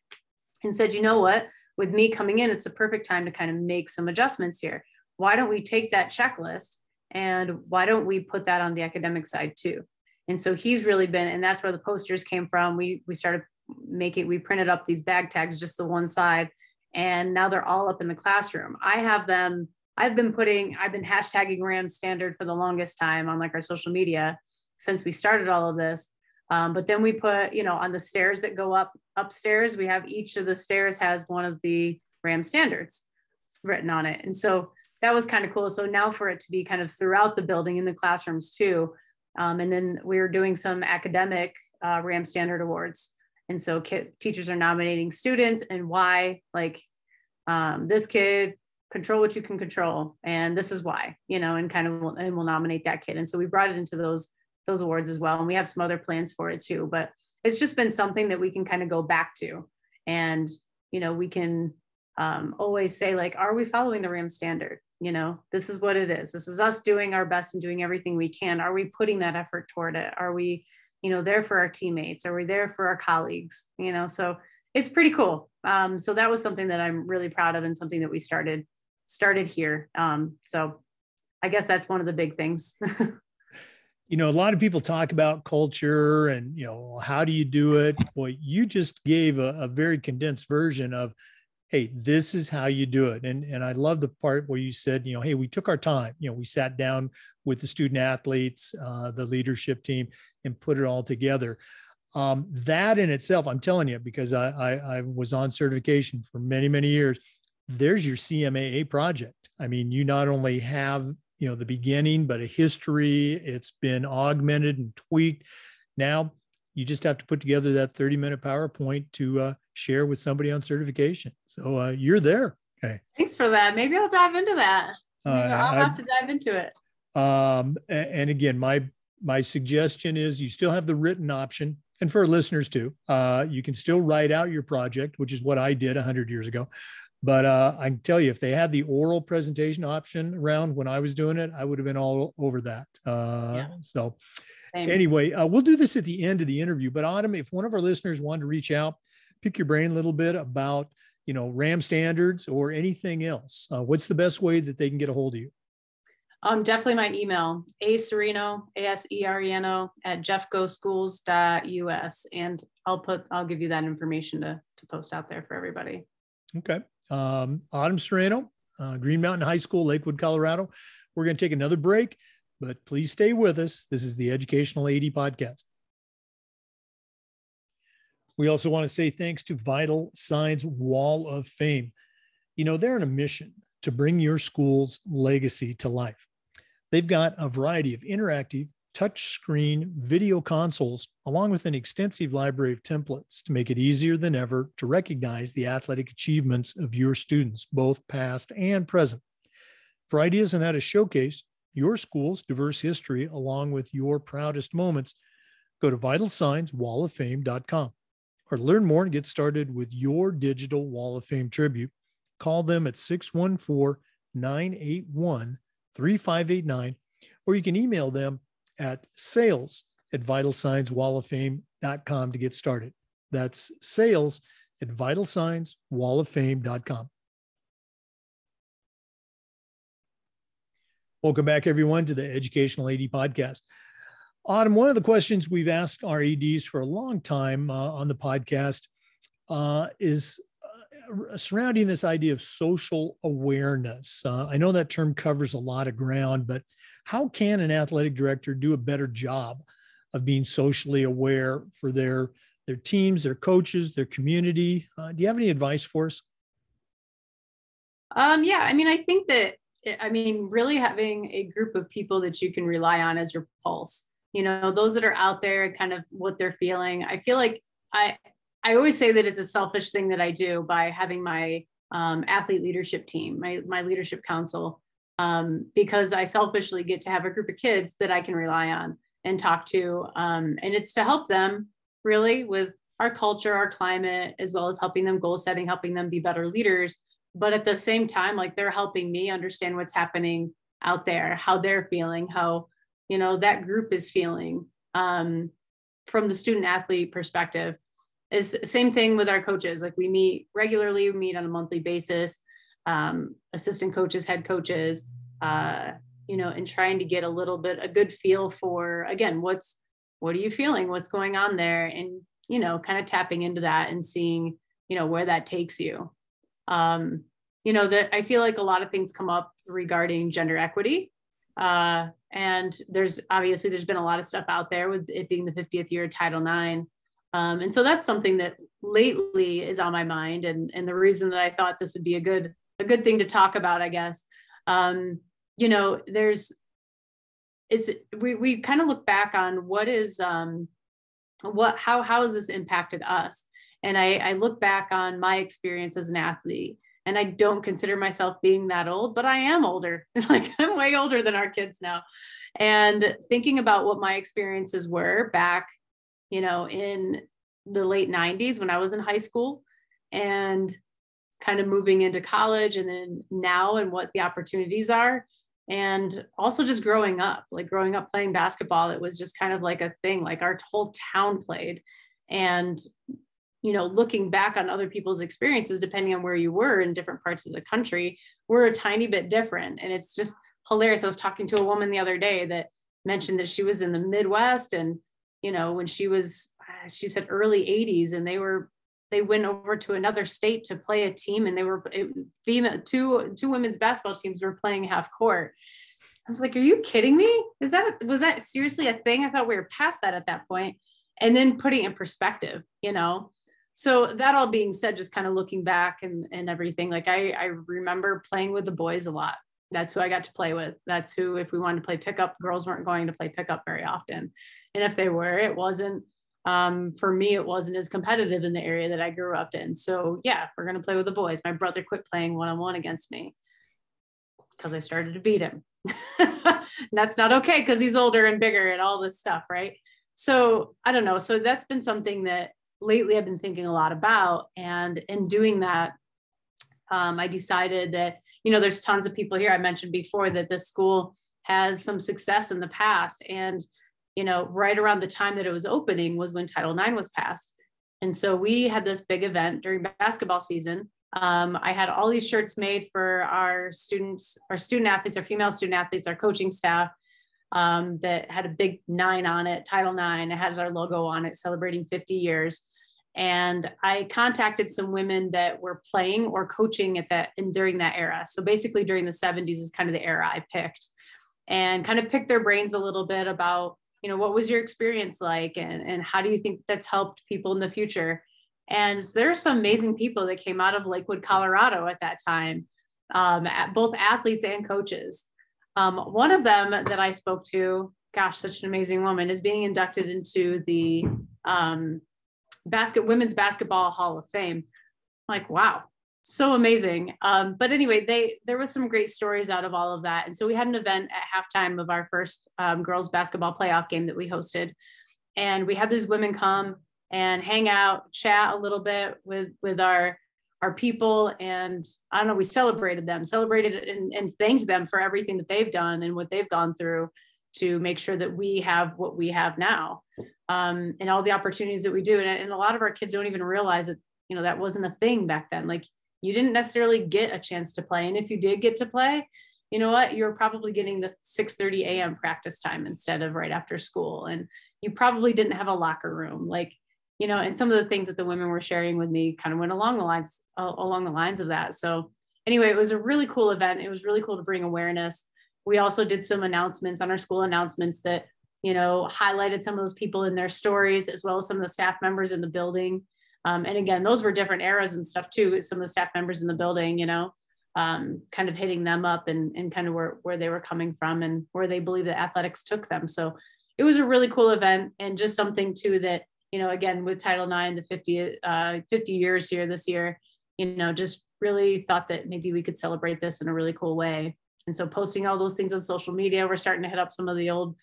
and said, you know what, with me coming in, it's a perfect time to kind of make some adjustments here. Why don't we take that checklist and why don't we put that on the academic side too? And so he's really been, and that's where the posters came from. We we started making, we printed up these bag tags, just the one side, and now they're all up in the classroom. I have them. I've been putting, I've been hashtagging Ram Standard for the longest time on like our social media since we started all of this. Um, but then we put, you know, on the stairs that go up upstairs, we have each of the stairs has one of the Ram standards written on it. And so that was kind of cool. So now for it to be kind of throughout the building in the classrooms too. Um, and then we are doing some academic uh, RAM standard awards. And so teachers are nominating students and why, like um, this kid, control what you can control. And this is why, you know, and kind of, will, and we'll nominate that kid. And so we brought it into those, those awards as well. And we have some other plans for it too, but it's just been something that we can kind of go back to. And, you know, we can um, always say like, are we following the RAM standard? you know this is what it is this is us doing our best and doing everything we can are we putting that effort toward it are we you know there for our teammates? Are we're there for our colleagues? You know so it's pretty cool. Um, so that was something that i'm really proud of and something that we started started here. Um, so i guess that's one of the big things. You know a lot of people talk about culture and you know how do you do it? Well you just gave a, a very condensed version of hey this is how you do it. And and i love the part where you said you know hey we took our time. You know we sat down with the student athletes uh, the leadership team and put it all together. Um, that in itself i'm telling you because I, I i was on certification for many many years there's your cmaa project. I mean you not only have you know the beginning but a history it's been augmented and tweaked. Now you just have to put together that 30 minute powerpoint to uh, share with somebody on certification. So uh, you're there. Okay. Thanks for that. Maybe I'll dive into that. Uh, I'll have to dive into it. Um, and again, my my suggestion is you still have the written option, and for listeners too, uh, you can still write out your project, which is what I did hundred years ago. But uh, I can tell you, if they had the oral presentation option around when I was doing it, I would have been all over that. Uh, yeah. So, Same. anyway, uh, we'll do this at the end of the interview. But Autumn, if one of our listeners wanted to reach out, pick your brain a little bit about you know ram standards or anything else uh, what's the best way that they can get a hold of you um, definitely my email a sereno a-s-e-r-e-n-o at jeffcoschools.us and i'll put i'll give you that information to, to post out there for everybody okay um, autumn sereno uh, green mountain high school lakewood colorado we're going to take another break but please stay with us this is the educational ad podcast we also want to say thanks to Vital Signs Wall of Fame. You know, they're on a mission to bring your school's legacy to life. They've got a variety of interactive touchscreen video consoles, along with an extensive library of templates to make it easier than ever to recognize the athletic achievements of your students, both past and present. For ideas on how to showcase your school's diverse history along with your proudest moments, go to vitalsignswalloffame.com or learn more and get started with your digital Wall of Fame tribute, call them at 614 981 3589, or you can email them at sales at vitalsignswalloffame.com to get started. That's sales at vitalsignswalloffame.com. Welcome back, everyone, to the Educational AD Podcast. Autumn, one of the questions we've asked our EDs for a long time uh, on the podcast uh, is uh, surrounding this idea of social awareness. Uh, I know that term covers a lot of ground, but how can an athletic director do a better job of being socially aware for their their teams, their coaches, their community? Uh, do you have any advice for us? Um, yeah, I mean, I think that I mean, really having a group of people that you can rely on as your pulse you know those that are out there kind of what they're feeling. I feel like i i always say that it's a selfish thing that i do by having my um, athlete leadership team my my leadership council um, because i selfishly get to have a group of kids that i can rely on and talk to um, and it's to help them really with our culture our climate as well as helping them goal setting helping them be better leaders but at the same time like they're helping me understand what's happening out there how they're feeling how you know that group is feeling um, from the student athlete perspective. Is same thing with our coaches. Like we meet regularly we meet on a monthly basis um, assistant coaches head coaches uh, you know and trying to get a little bit a good feel for again what's what are you feeling? What's going on there? And you know kind of tapping into that and seeing you know where that takes you um, you know that i feel like a lot of things come up regarding gender equity. Uh, and there's obviously there's been a lot of stuff out there with it being the 50th year of title ix um, and so that's something that lately is on my mind and and the reason that i thought this would be a good a good thing to talk about i guess. Um, you know there's is we we kind of look back on what is um what how how has this impacted us and i i look back on my experience as an athlete and I don't consider myself being that old, but I am older. like I'm way older than our kids now. And thinking about what my experiences were back, you know, in the late 90s when I was in high school and kind of moving into college and then now and what the opportunities are and also just growing up like growing up playing basketball it was just kind of like a thing like our whole town played and you know, looking back on other people's experiences, depending on where you were in different parts of the country, were a tiny bit different. And it's just hilarious. I was talking to a woman the other day that mentioned that she was in the Midwest and, you know, when she was, she said early 80s and they were, they went over to another state to play a team and they were it, female, two, two women's basketball teams were playing half court. I was like, are you kidding me? Is that, was that seriously a thing? I thought we were past that at that point. And then putting in perspective, you know, so that all being said just kind of looking back and, and everything like I, I remember playing with the boys a lot. That's who i got to play with. That's who if we wanted to play pickup girls weren't going to play pickup very often. And if they were it wasn't um, for me it wasn't as competitive in the area that i grew up in. So yeah we're going to play with the boys. My brother quit playing one-on-one against me because i started to beat him. And that's not okay because he's older and bigger and all this stuff right? So i don't know. So that's been something that lately I've been thinking a lot about. And in doing that, um, I decided that, you know, there's tons of people here. I mentioned before that this school has some success in the past. And, you know, right around the time that it was opening was when Title IX was passed. And so we had this big event during basketball season. Um, I had all these shirts made for our students, our student athletes, our female student athletes, our coaching staff um, that had a big nine on it, Title Nine. It has our logo on it, celebrating 50 years. And I contacted some women that were playing or coaching at that and during that era. So basically, during the 70s is kind of the era I picked, and kind of picked their brains a little bit about, you know, what was your experience like, and and how do you think that's helped people in the future. And there are some amazing people that came out of Lakewood, Colorado at that time, um, at both athletes and coaches. Um, one of them that I spoke to, gosh, such an amazing woman, is being inducted into the um, basket women's basketball Hall of Fame. I'm like, wow, so amazing. Um, but anyway, they there was some great stories out of all of that, and so we had an event at halftime of our first um, girls basketball playoff game that we hosted, and we had these women come and hang out, chat a little bit with with our our people and i don't know we celebrated them celebrated and, and thanked them for everything that they've done and what they've gone through to make sure that we have what we have now um, and all the opportunities that we do. And, and a lot of our kids don't even realize that you know that wasn't a thing back then. Like you didn't necessarily get a chance to play. And if you did get to play you know what? You're probably getting the 6 30 a.m practice time instead of right after school. And you probably didn't have a locker room. Like you know, and some of the things that the women were sharing with me kind of went along the lines uh, along the lines of that. So anyway, it was a really cool event. It was really cool to bring awareness. We also did some announcements on our school announcements that you know highlighted some of those people in their stories as well as some of the staff members in the building. Um, and again, those were different eras and stuff too. Some of the staff members in the building, you know, um, kind of hitting them up and, and kind of where, where they were coming from and where they believe that athletics took them. So it was a really cool event and just something too that you know again with title ix the 50 uh, 50 years here this year you know just really thought that maybe we could celebrate this in a really cool way. And so posting all those things on social media we're starting to hit up some of the old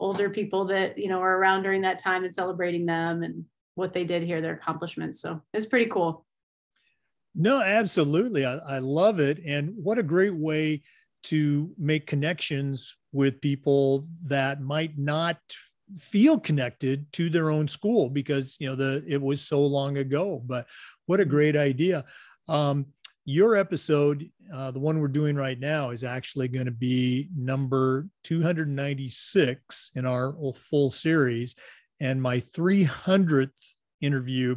older people that you know are around during that time and celebrating them and what they did here their accomplishments. So it's pretty cool. No absolutely. I, I love it. And what a great way to make connections with people that might not feel connected to their own school because you know the it was so long ago but what a great idea. Um, your episode uh, the one we're doing right now is actually going to be number 296 in our full series and my 300th interview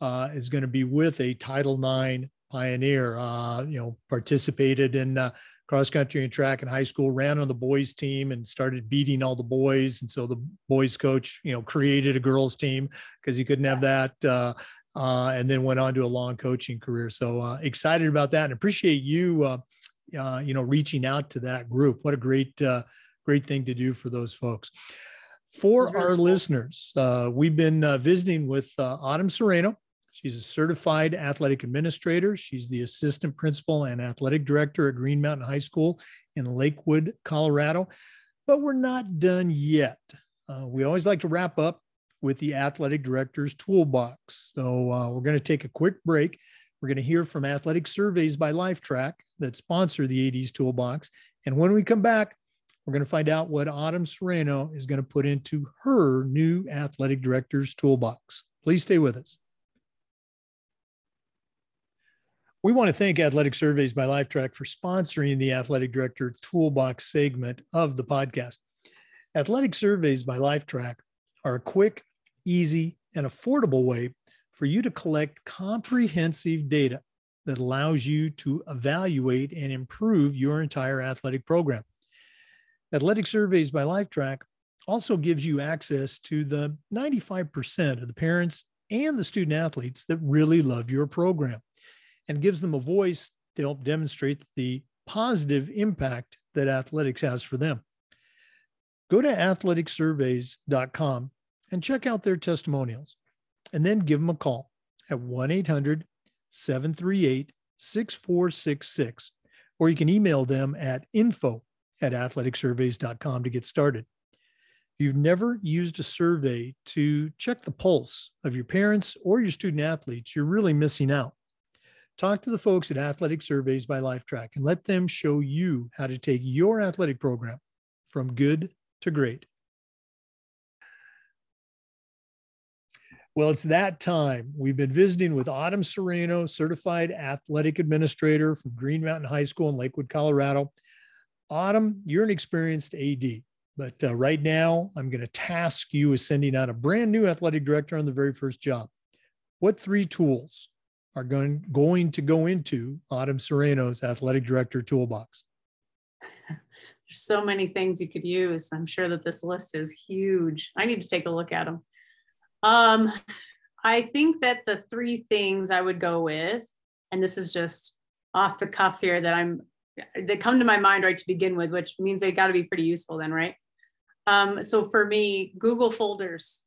uh, is going to be with a title ix pioneer uh, you know participated in uh, cross country and track in high school, ran on the boys team and started beating all the boys. And so the boys coach, you know, created a girls team because he couldn't have that. Uh, uh, and then went on to a long coaching career. So uh, excited about that and appreciate you, uh, uh, you know, reaching out to that group. What a great, uh, great thing to do for those folks. For our cool. listeners, we've been visiting with Autumn Sereno. She's a certified athletic administrator. She's the assistant principal and athletic director at Green Mountain High School in Lakewood, Colorado. But we're not done yet. Uh, we always like to wrap up with the athletic director's toolbox. So uh, we're going to take a quick break. We're going to hear from Athletic Surveys by Lifetrack that sponsor the AD's Toolbox. And when we come back, we're going to find out what Autumn Sereno is going to put into her new athletic director's toolbox. Please stay with us. We want to thank Athletic Surveys by Lifetrack for sponsoring the Athletic Director Toolbox segment of the podcast. Athletic Surveys by Lifetrack are a quick, easy, and affordable way for you to collect comprehensive data that allows you to evaluate and improve your entire athletic program. Athletic Surveys by Lifetrack also gives you access to the 95% of the parents and the student athletes that really love your program and gives them a voice to help demonstrate the positive impact that athletics has for them. Go to athleticsurveys.com and check out their testimonials, and then give them a call at 1 800 738 6466, or you can email them at info at athleticsurveys.com to get started. If you've never used a survey to check the pulse of your parents or your student athletes, you're really missing out. Talk to the folks at Athletic Surveys by Lifetrack and let them show you how to take your athletic program from good to great. Well, it's that time. We've been visiting with Autumn Sereno, certified athletic administrator from Green Mountain High School in Lakewood, Colorado. Autumn, you're an experienced AD, but uh, right now I'm going to task you with sending out a brand new athletic director on the very first job. What three tools are going, going to go into Autumn Sereno's athletic director toolbox? There's so many things you could use. I'm sure that this list is huge. I need to take a look at them. Um, I think that the three things I would go with, and this is just off the cuff here that I'm that come to my mind right to begin with, which means they got to be pretty useful then, right? Um, so for me, Google folders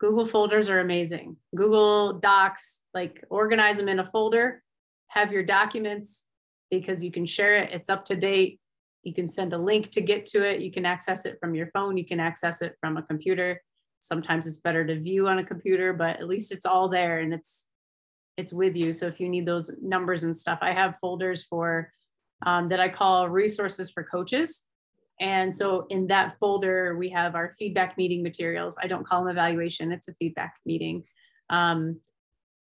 Google folders are amazing. Google Docs, like organize them in a folder, have your documents because you can share it, it's up to date. You can send a link to get to it. You can access it from your phone, you can access it from a computer. Sometimes it's better to view on a computer, but at least it's all there and it's it's with you. So if you need those numbers and stuff, I have folders for um, that I call resources for coaches. And so in that folder, we have our feedback meeting materials. I don't call them evaluation, it's a feedback meeting. Um,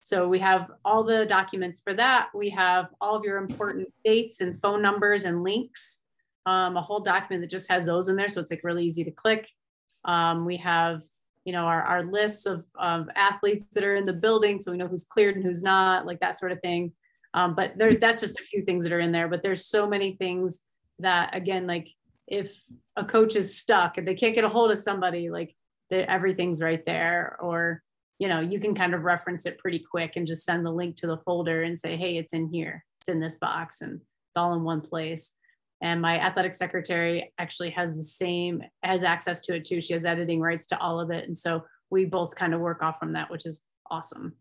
so we have all the documents for that. We have all of your important dates and phone numbers and links, um, a whole document that just has those in there. So it's like really easy to click. Um, we have, you know, our, our lists of, of athletes that are in the building. So we know who's cleared and who's not, like that sort of thing. Um, but there's, that's just a few things that are in there, but there's so many things that again, like if a coach is stuck and they can't get a hold of somebody, like everything's right there. Or, you know, you can kind of reference it pretty quick and just send the link to the folder and say, hey, it's in here, it's in this box, and it's all in one place. and my athletic secretary actually has the same has access to it too. She has editing rights to all of it. And so we both kind of work off from that which is awesome.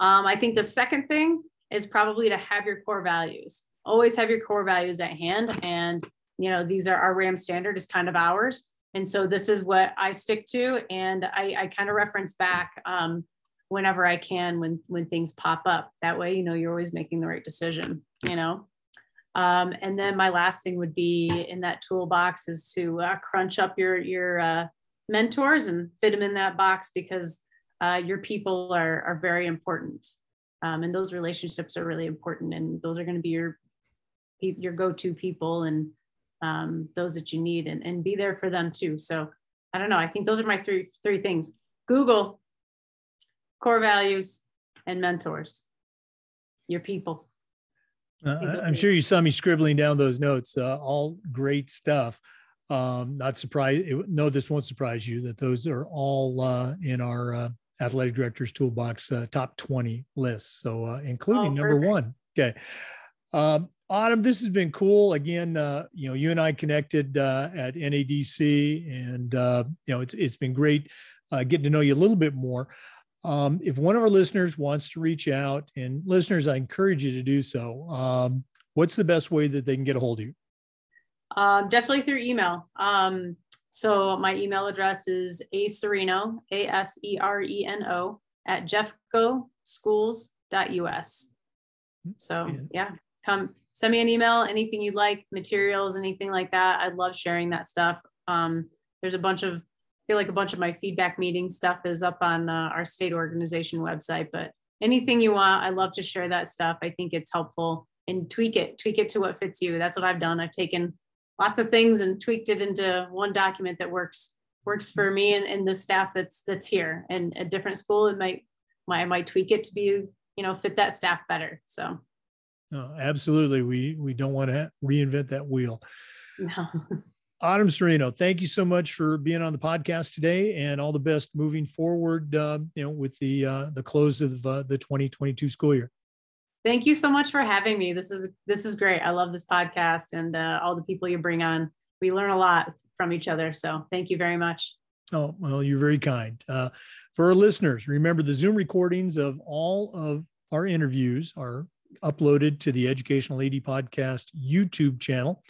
Um, i think the second thing is probably to have your core values. Always have your core values at hand. And you know these are our ram standard is kind of ours. And so this is what i stick to and i, I kind of reference back um, whenever i can when when things pop up. That way you know you're always making the right decision you know? Um, and then my last thing would be in that toolbox is to uh, crunch up your your uh, mentors and fit them in that box because uh, your people are are very important, um, and those relationships are really important, and those are going to be your your go-to people and um, those that you need, and and be there for them too. So I don't know. I think those are my three three things: Google, core values, and mentors. Your people. Uh, I'm sure you saw me scribbling down those notes. Uh, all great stuff. Um, not surprised. no, this won't surprise you that those are all uh, in our uh, athletic directors toolbox uh, top 20 list. So, uh, including oh, number one. Okay. Um, Autumn, this has been cool. Again, you know, you and I connected at NADC, and you know, it's it's been great getting to know you a little bit more. Um, if one of our listeners wants to reach out, and listeners, I encourage you to do so. Um, what's the best way that they can get a hold of you? Um, definitely through email. Um, so my email address is a sereno, a s e r e n o, at jeffcoschools.us. So yeah, come send me an email, anything you'd like, materials, anything like that. I love sharing that stuff. Um, there's a bunch of feel like a bunch of my feedback meeting stuff is up on uh, our state organization website, but anything you want, I love to share that stuff. I think it's helpful and tweak it, tweak it to what fits you. That's what I've done. I've taken lots of things and tweaked it into one document that works works for me and, and the staff that's that's here. And a different school, it might, I might tweak it to be, you know, fit that staff better. So. No, absolutely. We we don't want to reinvent that wheel. No. Autumn Sereno, thank you so much for being on the podcast today, and all the best moving forward. Uh, you know, with the uh, the close of uh, the 2022 school year. Thank you so much for having me. This is this is great. I love this podcast and uh, all the people you bring on. We learn a lot from each other. So thank you very much. Oh well, you're very kind. Uh, for our listeners, remember the Zoom recordings of all of our interviews are uploaded to the Educational AD Podcast YouTube channel.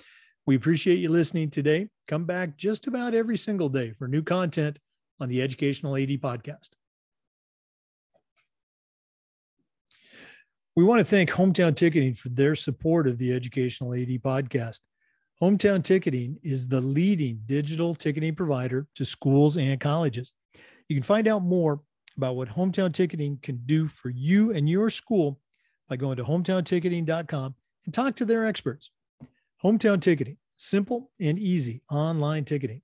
We appreciate you listening today. Come back just about every single day for new content on the Educational AD podcast. We want to thank Hometown Ticketing for their support of the Educational AD podcast. Hometown Ticketing is the leading digital ticketing provider to schools and colleges. You can find out more about what Hometown Ticketing can do for you and your school by going to hometownticketing.com and talk to their experts. Hometown Ticketing, simple and easy online ticketing.